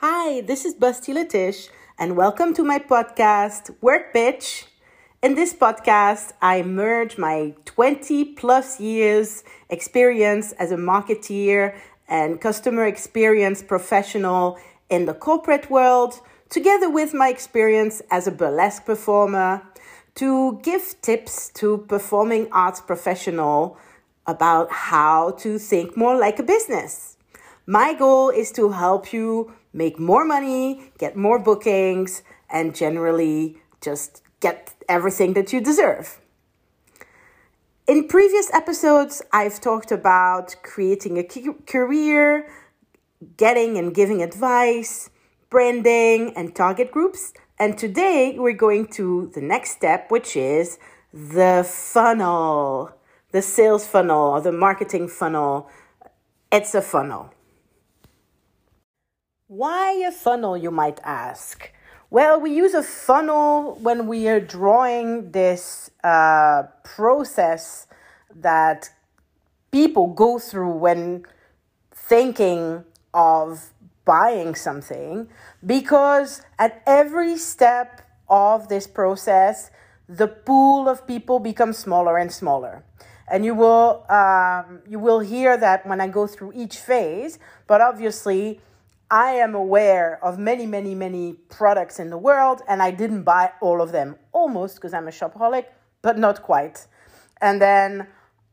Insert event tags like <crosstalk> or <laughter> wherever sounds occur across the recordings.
Hi, this is Busty Latish, and welcome to my podcast, Work Bitch. In this podcast, I merge my 20 plus years experience as a marketeer and customer experience professional in the corporate world, together with my experience as a burlesque performer, to give tips to performing arts professional about how to think more like a business. My goal is to help you make more money, get more bookings, and generally just get everything that you deserve. In previous episodes, I've talked about creating a career, getting and giving advice, branding, and target groups. And today we're going to the next step, which is the funnel the sales funnel or the marketing funnel. It's a funnel. Why a funnel, you might ask? Well, we use a funnel when we are drawing this uh, process that people go through when thinking of buying something because at every step of this process, the pool of people becomes smaller and smaller and you will um, you will hear that when I go through each phase. But obviously, I am aware of many, many, many products in the world, and I didn't buy all of them almost because I'm a shopaholic, but not quite. And then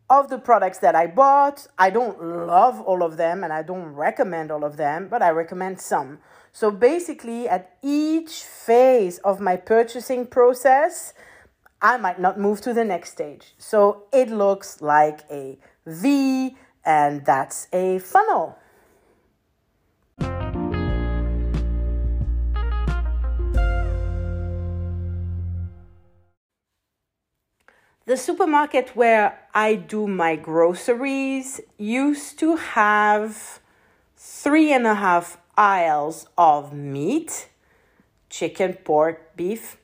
of the products that I bought, I don't love all of them and I don't recommend all of them, but I recommend some. So basically, at each phase of my purchasing process, I might not move to the next stage. So it looks like a V, and that's a funnel. The supermarket where I do my groceries used to have three and a half aisles of meat chicken, pork, beef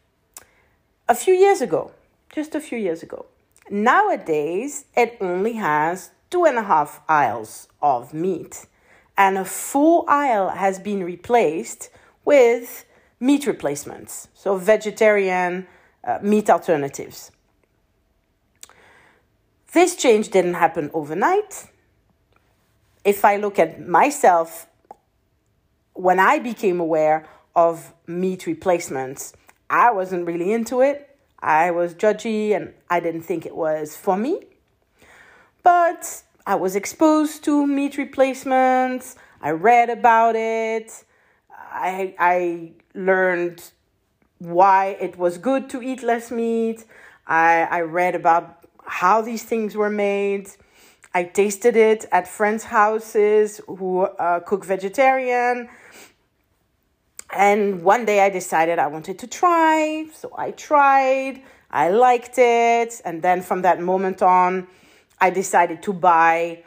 a few years ago, just a few years ago. Nowadays, it only has two and a half aisles of meat, and a full aisle has been replaced with meat replacements, so vegetarian uh, meat alternatives. This change didn't happen overnight. If I look at myself, when I became aware of meat replacements, I wasn't really into it. I was judgy and I didn't think it was for me. But I was exposed to meat replacements. I read about it. I, I learned why it was good to eat less meat. I, I read about how these things were made. I tasted it at friends' houses who uh, cook vegetarian. And one day I decided I wanted to try. So I tried, I liked it. And then from that moment on, I decided to buy,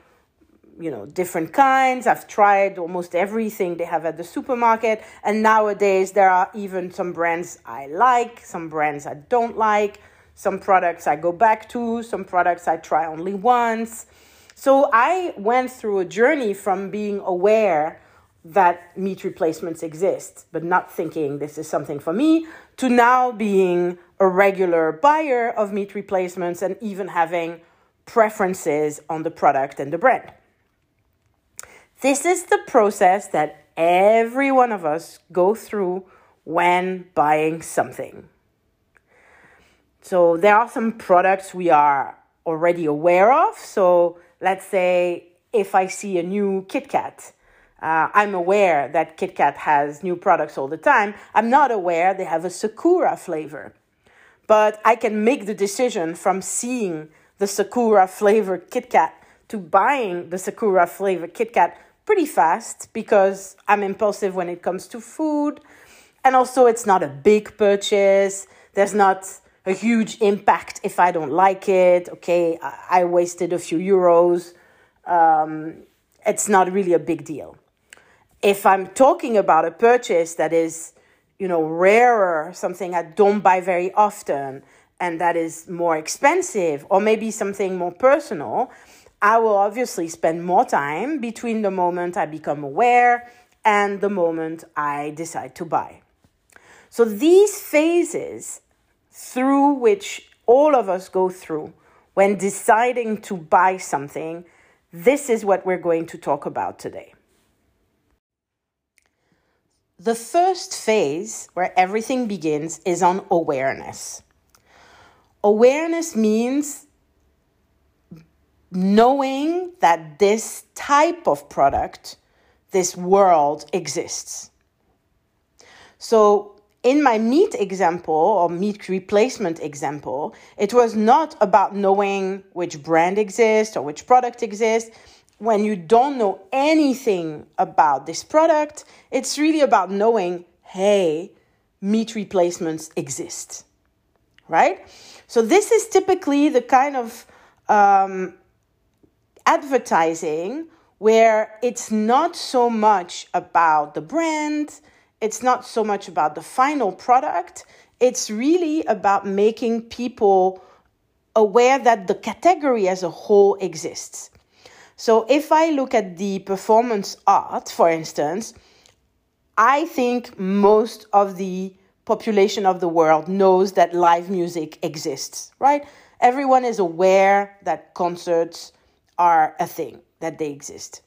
you know, different kinds. I've tried almost everything they have at the supermarket. And nowadays, there are even some brands I like, some brands I don't like, some products I go back to, some products I try only once. So I went through a journey from being aware that meat replacements exist, but not thinking this is something for me, to now being a regular buyer of meat replacements and even having preferences on the product and the brand. This is the process that every one of us go through when buying something. So there are some products we are already aware of. So let's say if I see a new KitKat, uh, I'm aware that KitKat has new products all the time. I'm not aware they have a Sakura flavor. But I can make the decision from seeing the Sakura flavored KitKat to buying the Sakura flavored KitKat pretty fast because I'm impulsive when it comes to food. And also, it's not a big purchase. There's not a huge impact if I don't like it. Okay, I, I wasted a few euros. Um, it's not really a big deal if I'm talking about a purchase that is, you know, rarer, something I don't buy very often, and that is more expensive, or maybe something more personal, I will obviously spend more time between the moment I become aware and the moment I decide to buy. So these phases through which all of us go through when deciding to buy something, this is what we're going to talk about today. The first phase where everything begins is on awareness. Awareness means knowing that this type of product, this world exists. So, in my meat example or meat replacement example, it was not about knowing which brand exists or which product exists. When you don't know anything about this product, it's really about knowing hey, meat replacements exist, right? So, this is typically the kind of um, advertising where it's not so much about the brand, it's not so much about the final product, it's really about making people aware that the category as a whole exists. So if I look at the performance art, for instance, I think most of the population of the world knows that live music exists, right? Everyone is aware that concerts are a thing, that they exist.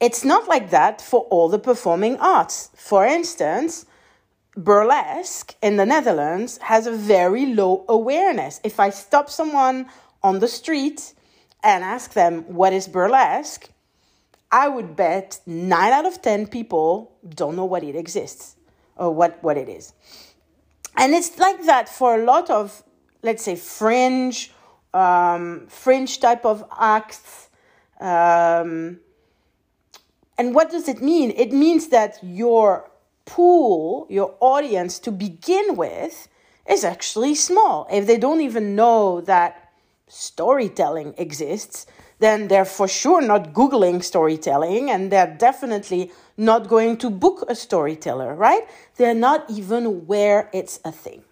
It's not like that for all the performing arts. For instance, burlesque in the Netherlands has a very low awareness. If I stop someone on the street and ask them what is burlesque, I would bet 9 out of 10 people don't know what it exists or what, what it is. And it's like that for a lot of, let's say, fringe um, fringe type of acts. Um, and what does it mean? It means that your pool, your audience to begin with, is actually small. If they don't even know that storytelling exists, then they're for sure not Googling storytelling and they're definitely not going to book a storyteller, right? They're not even aware it's a thing.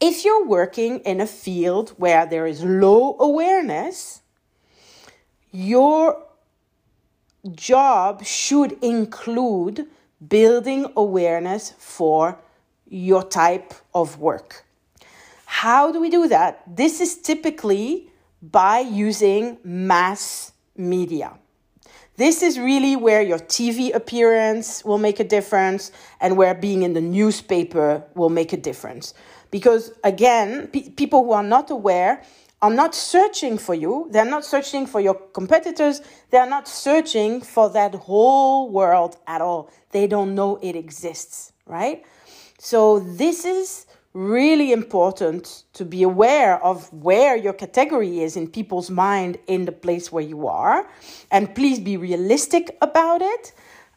If you're working in a field where there is low awareness, your job should include building awareness for your type of work. How do we do that? This is typically by using mass media. This is really where your TV appearance will make a difference and where being in the newspaper will make a difference. Because again, pe- people who are not aware are not searching for you. They're not searching for your competitors. They're not searching for that whole world at all. They don't know it exists, right? So, this is really important to be aware of where your category is in people's mind in the place where you are. And please be realistic about it.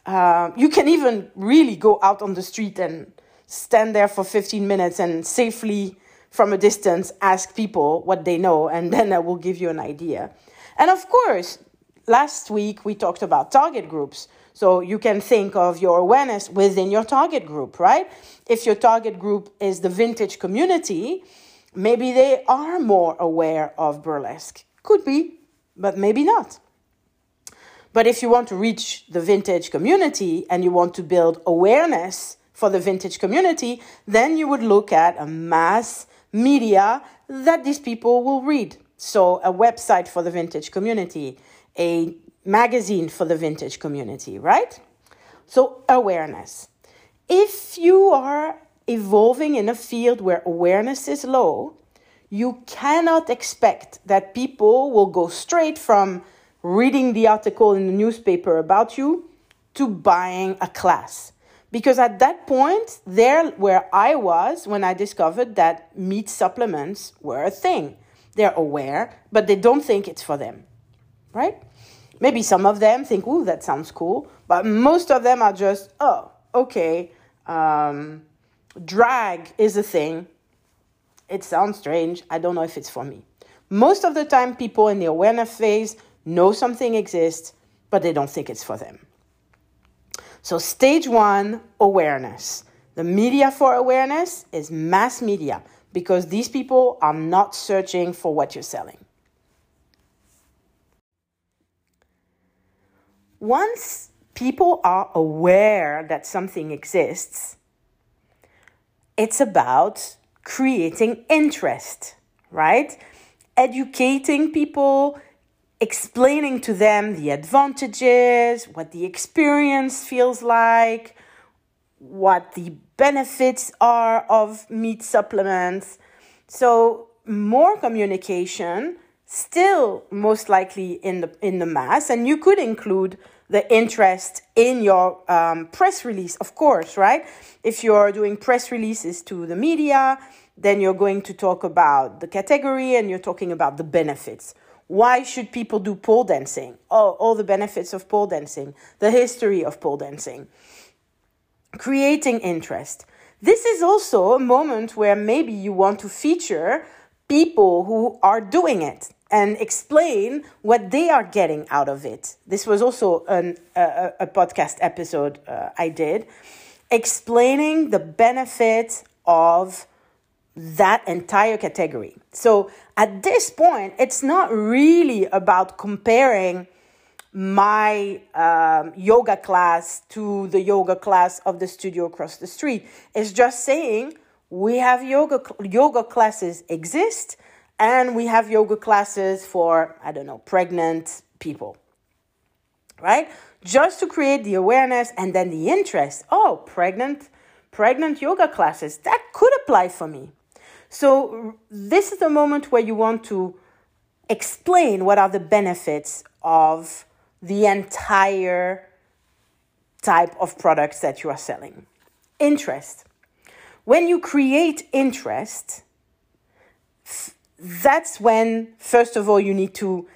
Uh, you can even really go out on the street and stand there for 15 minutes and safely from a distance ask people what they know, and <laughs> then I will give you an idea. And of course, last week we talked about target groups. So you can think of your awareness within your target group, right? If your target group is the vintage community, maybe they are more aware of burlesque. Could be, but maybe not. But if you want to reach the vintage community and you want to build awareness for the vintage community, then you would look at a mass media that these people will read. So, a website for the vintage community, a magazine for the vintage community, right? So, awareness. If you are evolving in a field where awareness is low, you cannot expect that people will go straight from reading the article in the newspaper about you to buying a class. Because at that point, there where I was when I discovered that meat supplements were a thing. They're aware, but they don't think it's for them, right? Maybe some of them think, "Ooh, that sounds cool," but most of them are just, "Oh, okay, um, drag is a thing. It sounds strange. I don't know if it's for me." Most of the time, people in the awareness phase know something exists, but they don't think it's for them. So, stage one awareness. The media for awareness is mass media because these people are not searching for what you're selling. once people are aware that something exists, it's about creating interest, right? Educating people, explaining to them the advantages, what the experience feels like, what the benefits are of meat supplements. So, more communication, still most likely in the in the mass, and you could include the interest in your um, press release, of course, right? If you're doing press releases to the media, then you're going to talk about the category and you're talking about the benefits. Why should people do pole dancing? Oh, all the benefits of pole dancing, the history of pole dancing, creating interest. This is also a moment where maybe you want to feature people who are doing it and explain what they are getting out of it. This was also an, a, a podcast episode uh, I did, explaining the benefit of that entire category. So at this point, it's not really about comparing my um, yoga class to the yoga class of the studio across the street. It's just saying we have yoga yoga classes exist and we have yoga classes for I don't know pregnant people. Right? Just to create the awareness and then the interest. Oh, pregnant pregnant yoga classes. That could apply for me. So this is the moment where you want to explain what are the benefits of the entire type of products that you are selling. Interest. When you create interest, that's when, first of all, you need to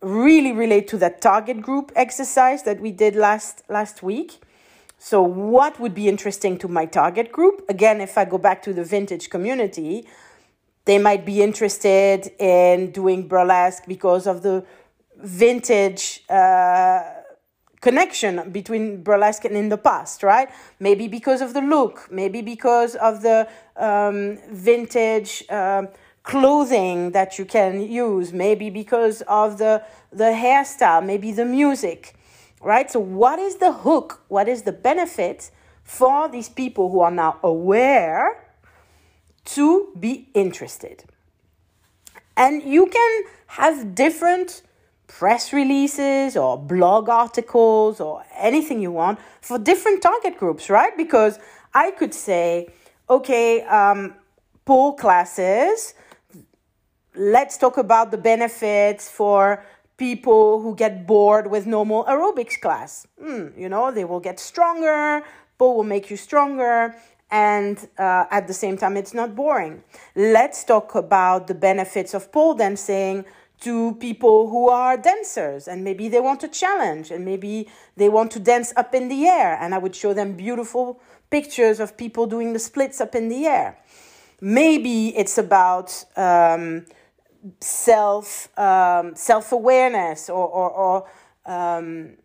really relate to that target group exercise that we did last last week. So, what would be interesting to my target group? Again, if I go back to the vintage community, they might be interested in doing burlesque because of the vintage uh, connection between burlesque and in the past, right? Maybe because of the look, maybe because of the um, vintage. Uh, clothing that you can use, maybe because of the, the hairstyle, maybe the music, right? So, what is the hook? What is the benefit for these people who are now aware to be interested? And you can have different press releases or blog articles or anything you want for different target groups, right? Because I could say, okay, um, pole classes let's talk about the benefits for people who get bored with normal aerobics class. Mm, you know, they will get stronger, pole will make you stronger, and uh, at the same time, it's not boring. Let's talk about the benefits of pole dancing to people who are dancers and maybe they want a challenge and maybe they want to dance up in the air and i would show them beautiful pictures of people doing the splits up in the air maybe it's about um, self um, self awareness or or, or um,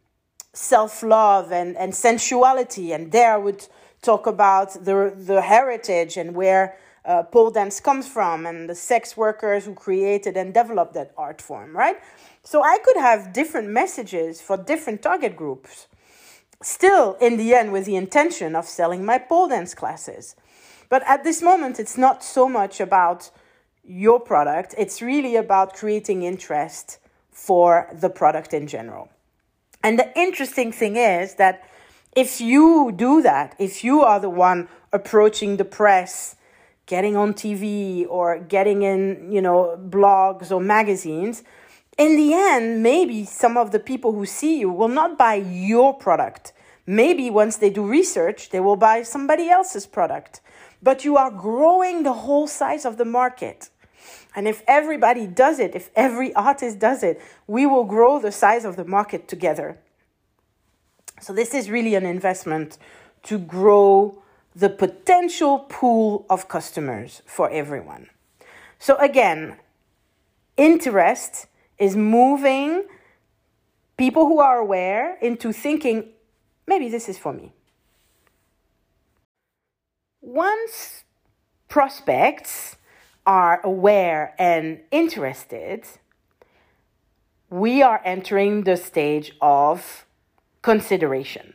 self love and and sensuality, and there I would talk about the the heritage and where uh, pole dance comes from, and the sex workers who created and developed that art form, right? So I could have different messages for different target groups. Still, in the end, with the intention of selling my pole dance classes. But at this moment, it's not so much about your product. It's really about creating interest for the product in general. And the interesting thing is that if you do that, if you are the one approaching the press, getting on TV or getting in, you know, blogs or magazines, in the end, maybe some of the people who see you will not buy your product. Maybe once they do research, they will buy somebody else's product. But you are growing the whole size of the market. And if everybody does it, if every artist does it, we will grow the size of the market together. So, this is really an investment to grow the potential pool of customers for everyone. So, again, interest is moving people who are aware into thinking, maybe this is for me. Once prospects are aware and interested, we are entering the stage of consideration.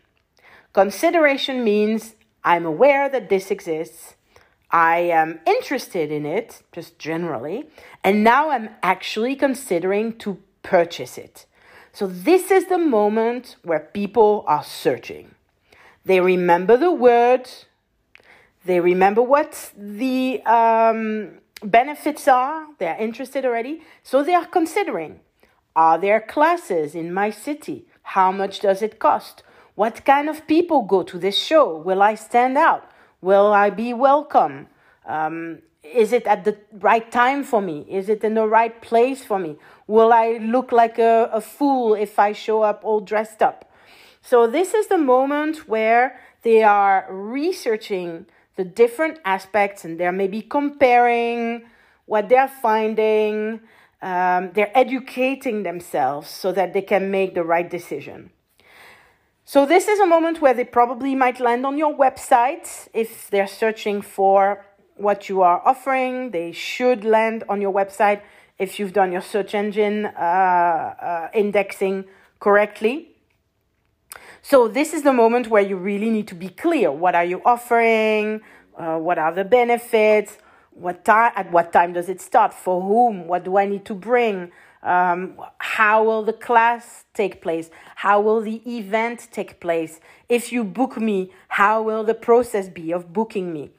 Consideration means I'm aware that this exists. I am interested in it, just generally, and now I'm actually considering to purchase it. So, this is the moment where people are searching. They remember the word, they remember what the um, benefits are, they're interested already, so they are considering are there classes in my city? How much does it cost? What kind of people go to this show? Will I stand out? Will I be welcome? Um, is it at the right time for me? Is it in the right place for me? Will I look like a, a fool if I show up all dressed up? So, this is the moment where they are researching the different aspects and they're maybe comparing what they're finding. Um, they're educating themselves so that they can make the right decision. So, this is a moment where they probably might land on your website if they're searching for what you are offering. They should land on your website if you've done your search engine uh, uh, indexing correctly. So, this is the moment where you really need to be clear. What are you offering? Uh, what are the benefits? What time? At what time does it start? For whom? What do I need to bring? Um, how will the class take place? How will the event take place? If you book me, how will the process be of booking me?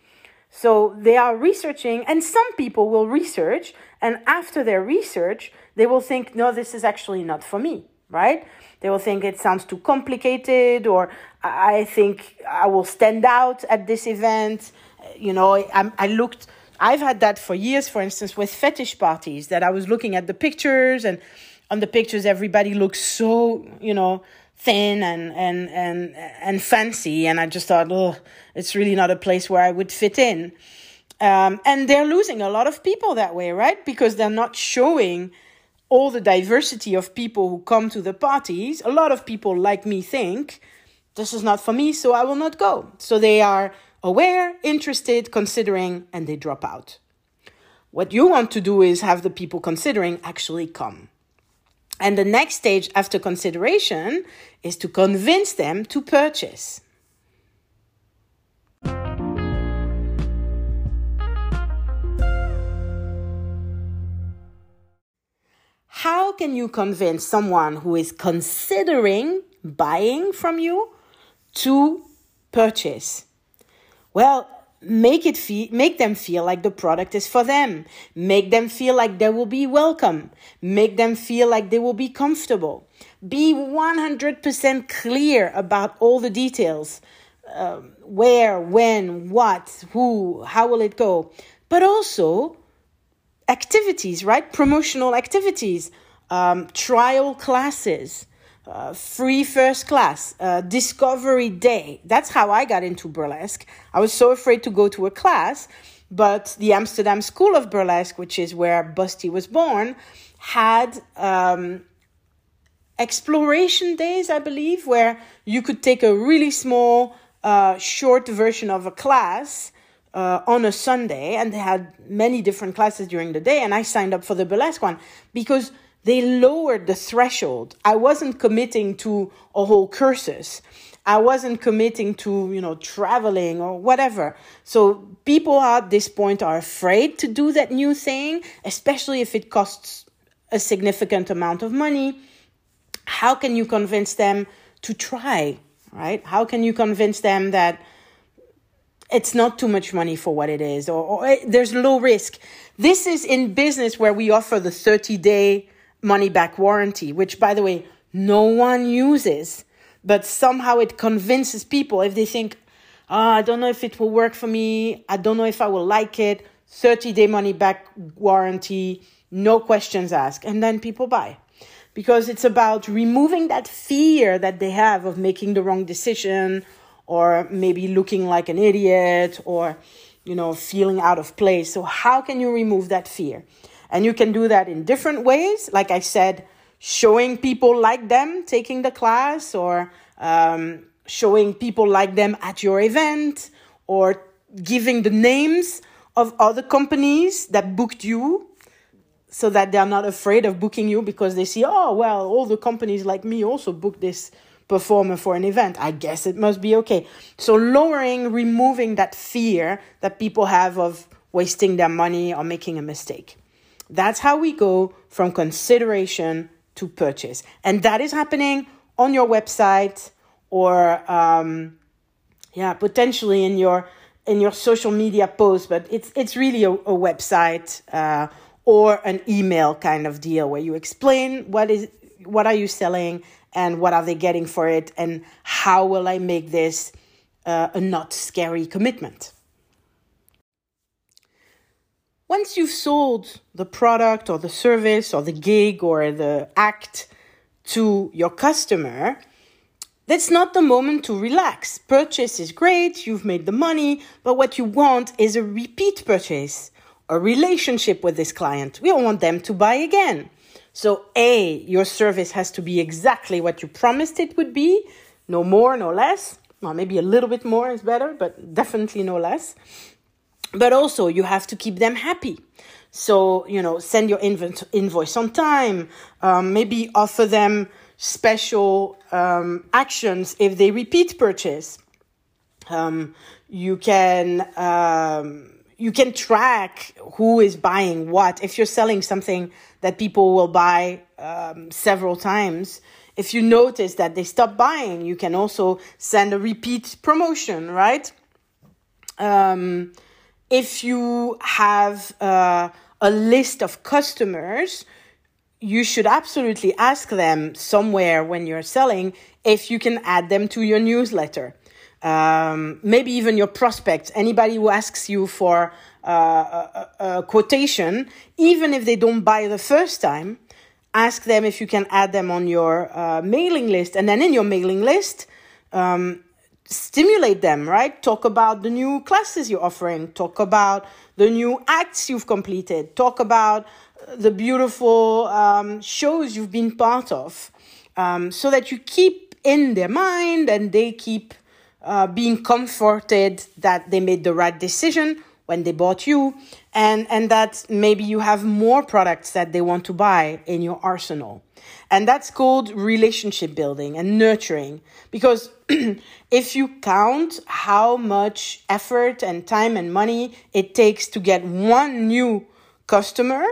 So they are researching, and some people will research, and after their research, they will think, no, this is actually not for me, right? They will think it sounds too complicated, or I think I will stand out at this event. You know, I, I looked I've had that for years, for instance, with fetish parties that I was looking at the pictures and on the pictures everybody looks so, you know, thin and and and and fancy and I just thought, oh, it's really not a place where I would fit in. Um, and they're losing a lot of people that way, right? Because they're not showing all the diversity of people who come to the parties. A lot of people like me think this is not for me, so I will not go. So they are aware, interested, considering, and they drop out. What you want to do is have the people considering actually come. And the next stage after consideration is to convince them to purchase. How can you convince someone who is considering buying from you to purchase? Well, make it feel make them feel like the product is for them. Make them feel like they will be welcome. Make them feel like they will be comfortable. Be 100% clear about all the details. Um, where when what who how will it go? But also activities right promotional activities um, trial classes uh, free first class, uh, discovery day. That's how I got into burlesque. I was so afraid to go to a class, but the Amsterdam School of Burlesque, which is where Busty was born, had um, exploration days, I believe, where you could take a really small, uh, short version of a class. Uh, on a Sunday, and they had many different classes during the day, and I signed up for the burlesque one because they lowered the threshold. I wasn't committing to a whole cursus. I wasn't committing to, you know, traveling or whatever. So people at this point are afraid to do that new thing, especially if it costs a significant amount of money. How can you convince them to try, right? How can you convince them that it's not too much money for what it is or, or eh, there's low risk? This is in business where we offer the 30 day money back warranty, which, by the way, no one uses, but somehow it convinces people if they think, oh, I don't know if it will work for me, I don't know if I will like it, 30 day money back warranty, no questions asked. And then people buy because it's about removing that fear that they have of making the wrong decision or maybe looking like an idiot or you know feeling out of place so how can you remove that fear and you can do that in different ways. Like I said, showing people like them taking the class or um, showing people like them at your event or giving the names of other companies that booked you so that they're not afraid of booking you because they see, oh, well, all the companies like me also book this performer for an event. I guess it must be okay. So lowering, removing that fear that people have of wasting their money or making a mistake. That's how we go from consideration to purchase. And that is happening on your website or um, yeah, potentially in your in your social media posts, but it's it's really a, a website uh, or an email kind of deal where you explain what is what are you selling and what are they getting for it and how will I make this uh, a not scary commitment. Once you've sold the product or the service or the gig or the act to your customer, that's not the moment to relax. Purchase is great, you've made the money, but what you want is a repeat purchase, a relationship with this client. We don't want them to buy again. So, A, your service has to be exactly what you promised it would be, no more, no less. Well, maybe a little bit more is better, but definitely no less. But also, you have to keep them happy. So, you know, send your invoice on time, um, maybe offer them special um, actions if they repeat purchase. Um, you can um, you can track who is buying what. If you're selling something that people will buy um, several times, if you notice that they stop buying, you can also send a repeat promotion, right? Um, if you have uh, a list of customers, you should absolutely ask them somewhere when you're selling if you can add them to your newsletter. Um, maybe even your prospects, anybody who asks you for uh, a, a, quotation, even if they don't buy the first time, ask them if you can add them on your uh, mailing list. And then in your mailing list, um, stimulate them, right? Talk about the new classes you're offering, talk about the new acts you've completed, talk about the beautiful um, shows you've been part of um, so that you keep in their mind and they keep uh, being comforted that they made the right decision when they bought you and and that maybe you have more products that they want to buy in your arsenal. And that's called relationship building and nurturing. Because <clears throat> if you count how much effort and time and money it takes to get one new customer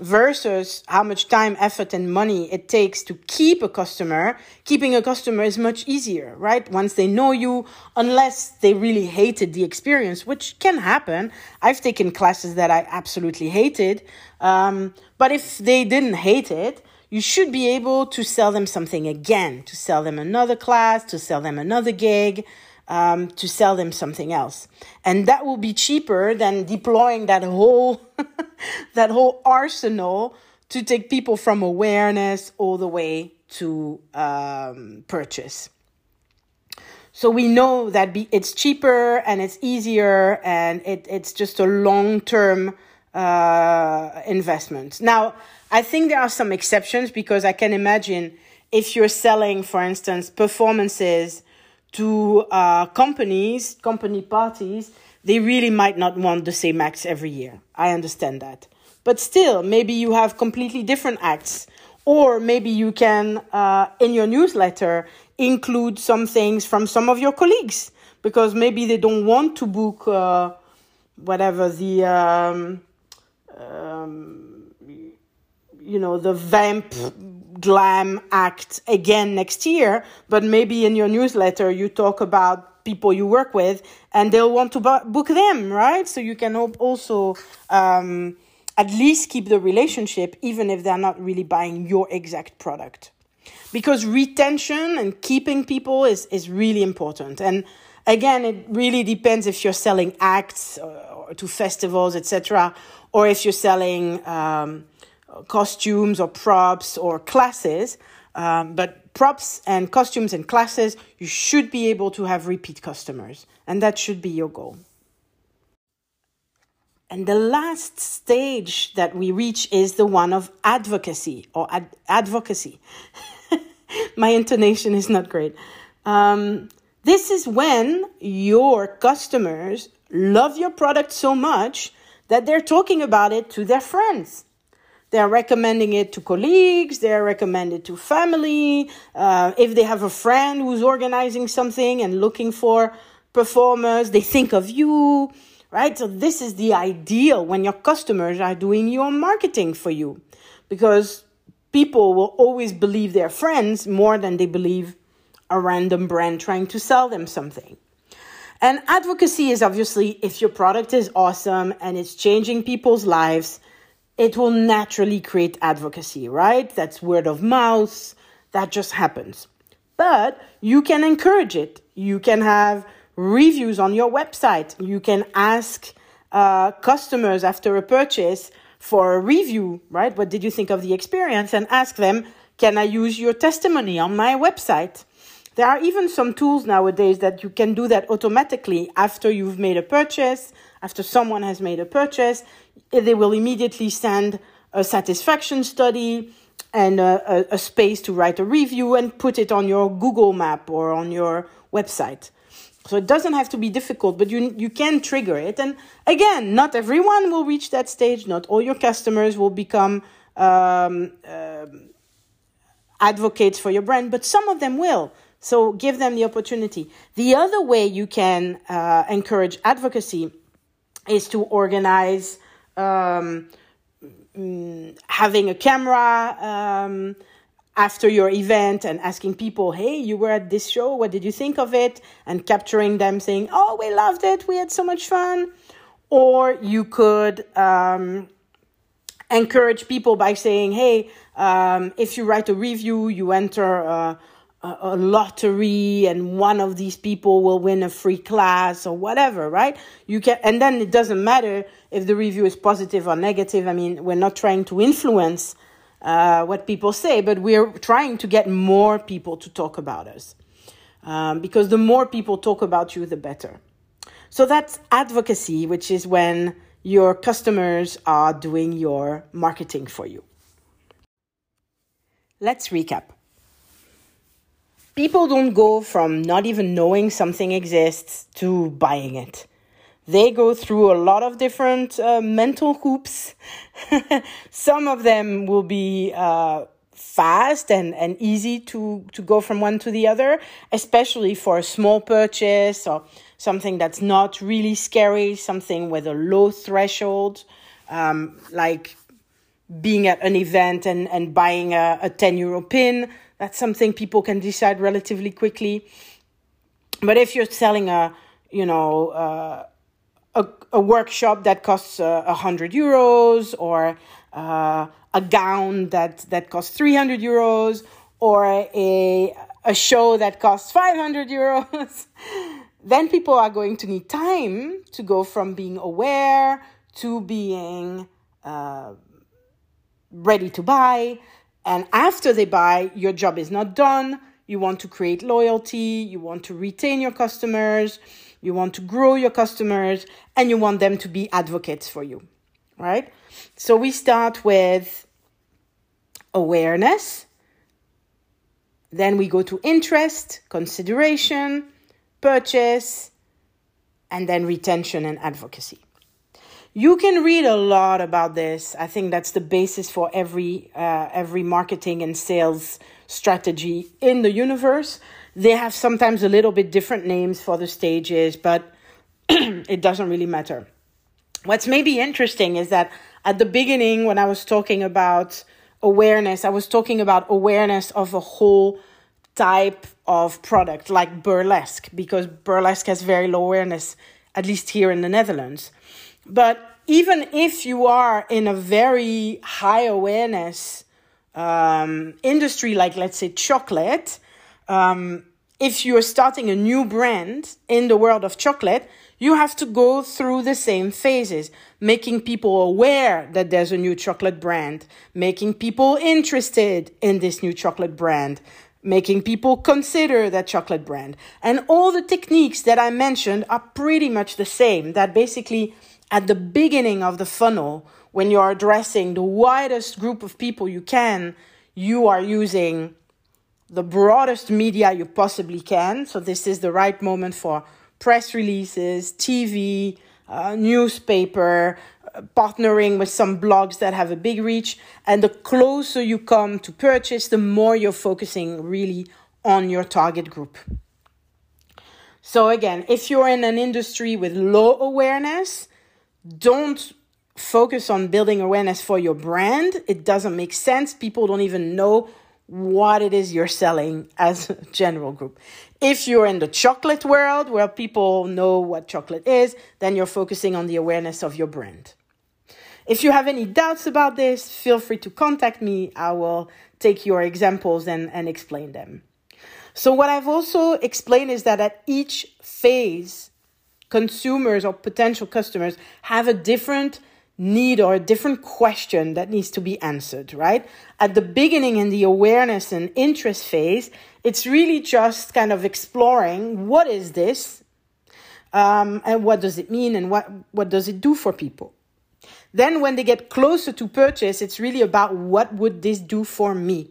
versus how much time, effort, and money it takes to keep a customer, keeping a customer is much easier, right? Once they know you, unless they really hated the experience, which can happen. I've taken classes that I absolutely hated. Um, but if they didn't hate it, you should be able to sell them something again, to sell them another class, to sell them another gig um, to sell them something else. And that will be cheaper than deploying that whole, <laughs> that whole arsenal to take people from awareness all the way to um, purchase. So we know that be, it's cheaper and it's easier and it, it's just a long term uh, investment. Now, I think there are some exceptions because I can imagine if you're selling, for instance, performances to uh, companies, company parties, they really might not want the same acts every year. I understand that. But still, maybe you have completely different acts. Or maybe you can, uh, in your newsletter, include some things from some of your colleagues because maybe they don't want to book uh, whatever the um, um, you know the vamp glam act again next year, but maybe in your newsletter you talk about people you work with and they'll want to book them, right? So you can also um, at least keep the relationship even if they're not really buying your exact product. Because retention and keeping people is, is really important. And again, it really depends if you're selling acts or, or to festivals, etc., or if you're selling um, costumes or props or classes. Um, but props and costumes and classes, you should be able to have repeat customers, and that should be your goal. And the last stage that we reach is the one of advocacy or ad- advocacy. <laughs> My intonation is not great. Um, this is when your customers love your product so much that they're talking about it to their friends They're recommending it to colleagues, they're recommended to family. Uh, if they have a friend who's organizing something and looking for performers, they think of you, right? So, this is the ideal when your customers are doing your marketing for you because people will always believe their friends more than they believe a random brand trying to sell them something. And advocacy is obviously if your product is awesome and it's changing people's lives, it will naturally create advocacy, right? That's word of mouth. That just happens. But you can encourage it. You can have reviews on your website. You can ask uh, customers after a purchase for a review, right? What did you think of the experience? And ask them, can I use your testimony on my website? There are even some tools nowadays that you can do that automatically after you've made a purchase, after someone has made a purchase. They will immediately send a satisfaction study and a, a, a space to write a review and put it on your Google map or on your website. So it doesn't have to be difficult, but you you can trigger it. And again, not everyone will reach that stage. Not all your customers will become um, uh, advocates for your brand, but some of them will. So give them the opportunity. The other way you can uh, encourage advocacy is to organize um, mm, having a camera um, after your event and asking people, hey, you were at this show, what did you think of it? And capturing them saying, oh, we loved it, we had so much fun. Or you could um, encourage people by saying, hey, um, if you write a review, you enter. Uh, a, lottery and one of these people will win a free class or whatever, right? You can, and then it doesn't matter if the review is positive or negative. I mean, we're not trying to influence uh, what people say, but we're trying to get more people to talk about us. Um, because the more people talk about you, the better. So that's advocacy, which is when your customers are doing your marketing for you. Let's recap people don't go from not even knowing something exists to buying it. They go through a lot of different uh, mental hoops. <laughs> Some of them will be uh, fast and, and easy to, to go from one to the other, especially for a small purchase or something that's not really scary, something with a low threshold, um, like being at an event and, and buying a, a 10 euro pin that's something people can decide relatively quickly. But if you're selling a, you know, uh, a, a workshop that costs uh, a uh, hundred euros, or uh, a gown that that costs three hundred euros, or a a show that costs five hundred euros, <laughs> then people are going to need time to go from being aware to being uh, ready to buy and after they buy, your job is not done. You want to create loyalty, you want to retain your customers, you want to grow your customers, and you want them to be advocates for you, right? So we start with awareness, then we go to interest, consideration, purchase, and then retention and advocacy. You can read a lot about this. I think that's the basis for every uh, every marketing and sales strategy in the universe. They have sometimes a little bit different names for the stages, but <clears throat> it doesn't really matter. What's maybe interesting is that at the beginning, when I was talking about awareness, I was talking about awareness of a whole type of product like burlesque, because burlesque has very low awareness, at least here in the Netherlands. But even if you are in a very high awareness um, industry, like let's say chocolate, um, if you're starting a new brand in the world of chocolate, you have to go through the same phases, making people aware that there's a new chocolate brand, making people interested in this new chocolate brand, making people consider that chocolate brand. And all the techniques that I mentioned are pretty much the same. That basically at the beginning of the funnel, when you're addressing the widest group of people you can, you are using the broadest media you possibly can. So, this is the right moment for press releases, TV, uh, newspaper, partnering with some blogs that have a big reach. And the closer you come to purchase, the more you're focusing really on your target group. So, again, if you're in an industry with low awareness, don't focus on building awareness for your brand. It doesn't make sense. People don't even know what it is you're selling as a general group. If you're in the chocolate world where people know what chocolate is, then you're focusing on the awareness of your brand. If you have any doubts about this, feel free to contact me. I will take your examples and, and explain them. So, what I've also explained is that at each phase, consumers or potential customers have a different need or a different question that needs to be answered, right? At the beginning, in the awareness and interest phase, it's really just kind of exploring what is this um, and what does it mean and what, what does it do for people. Then, when they get closer to purchase, it's really about what would this do for me,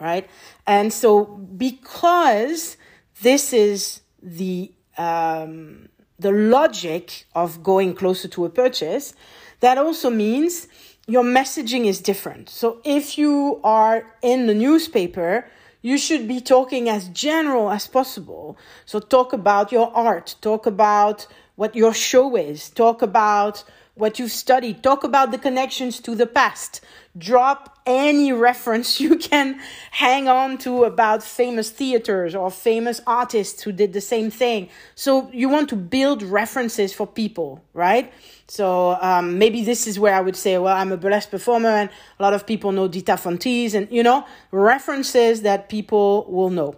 right? And so, because this is the um, the logic of going closer to a purchase, that also means your messaging is different. So if you are in the newspaper, you should be talking as general as possible. So talk about your art, talk about what your show is, talk about what you've studied, talk about the connections to the past, drop any reference <laughs> you can hang on to about famous theaters or famous artists who did the same thing. So you want to build references for people, right? So um, maybe this is where I would say, well, I'm a burlesque performer and a lot of people know Dita Von Teese and, you know, references that people will know.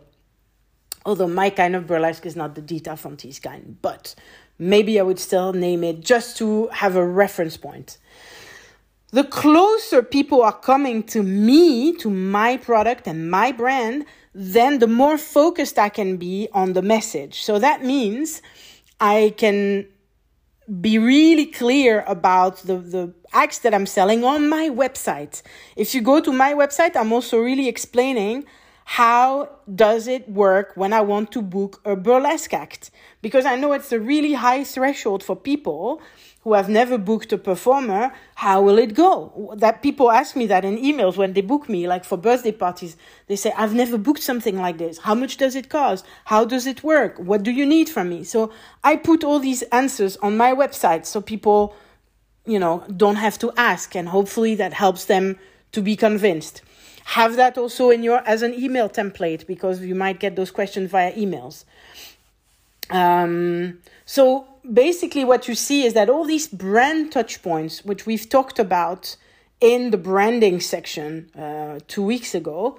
Although my kind of burlesque is not the Dita Von Teese kind, but maybe I would still name it just to have a reference point the closer people are coming to me, to my product and my brand, then the more focused I can be on the message. So that means I can be really clear about the, the acts that I'm selling on my website. If you go to my website, I'm also really explaining how does it work when I want to book a burlesque act? Because I know it's a really high threshold for people who have never booked a performer, how will it go? That people ask me that in emails when they book me, like for birthday parties. They say, I've never booked something like this. How much does it cost? How does it work? What do you need from me? So I put all these answers on my website so people, you know, don't have to ask. And hopefully that helps them to be convinced. Have that also in your, as an email template because you might get those questions via emails. Um, so basically, what you see is that all these brand touch points, which we've talked about in the branding section uh, two weeks ago,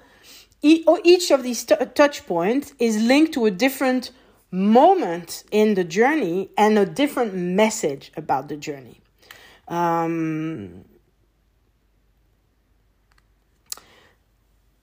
each of these t- touch points is linked to a different moment in the journey and a different message about the journey. Um,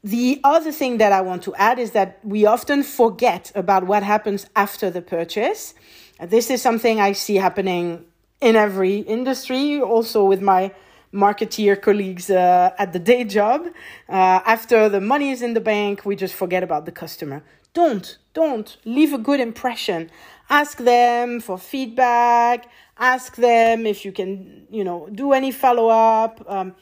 The other thing that I want to add is that we often forget about what happens after the purchase. This is something I see happening in every industry, also with my marketeer colleagues uh, at the day job. Uh, after the money is in the bank, we just forget about the customer. Don't, don't leave a good impression. Ask them for feedback. Ask them if you can, you know, do any follow up. Um,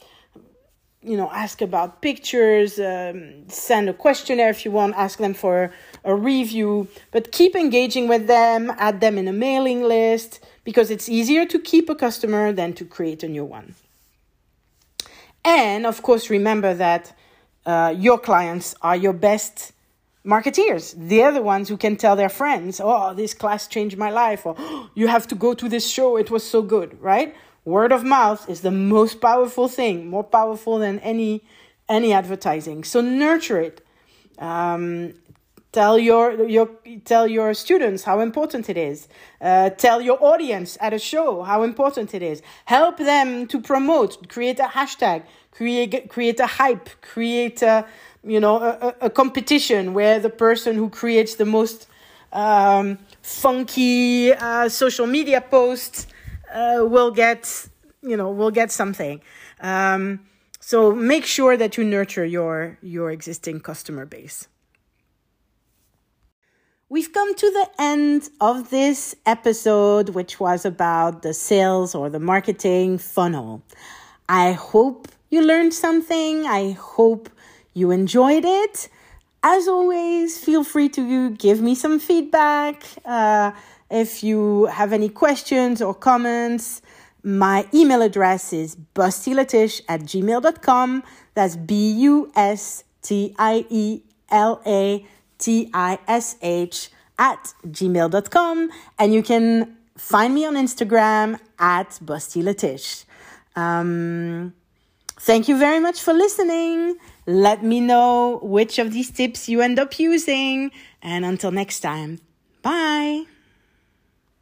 you know, ask about pictures, um, send a questionnaire if you want, ask them for a review, but keep engaging with them, add them in a mailing list because it's easier to keep a customer than to create a new one. And of course, remember that uh, your clients are your best marketeers. They're the ones who can tell their friends, oh, this class changed my life, or oh, you have to go to this show, it was so good, right? Word of mouth is the most powerful thing, more powerful than any any advertising. So nurture it. Um, tell your your tell your students how important it is. Uh, tell your audience at a show how important it is. Help them to promote. Create a hashtag. Create create a hype. Create a you know a, a competition where the person who creates the most um, funky uh, social media posts uh, will get you know will get something um, so make sure that you nurture your your existing customer base We've come to the end of this episode, which was about the sales or the marketing funnel. I hope you learned something. I hope you enjoyed it. As always, feel free to give me some feedback. Uh, if you have any questions or comments, my email address is bustielatish at gmail.com. That's B U S T I E L A T I S H at gmail.com. And you can find me on Instagram at bustielatish. Um, thank you very much for listening. Let me know which of these tips you end up using. And until next time, bye.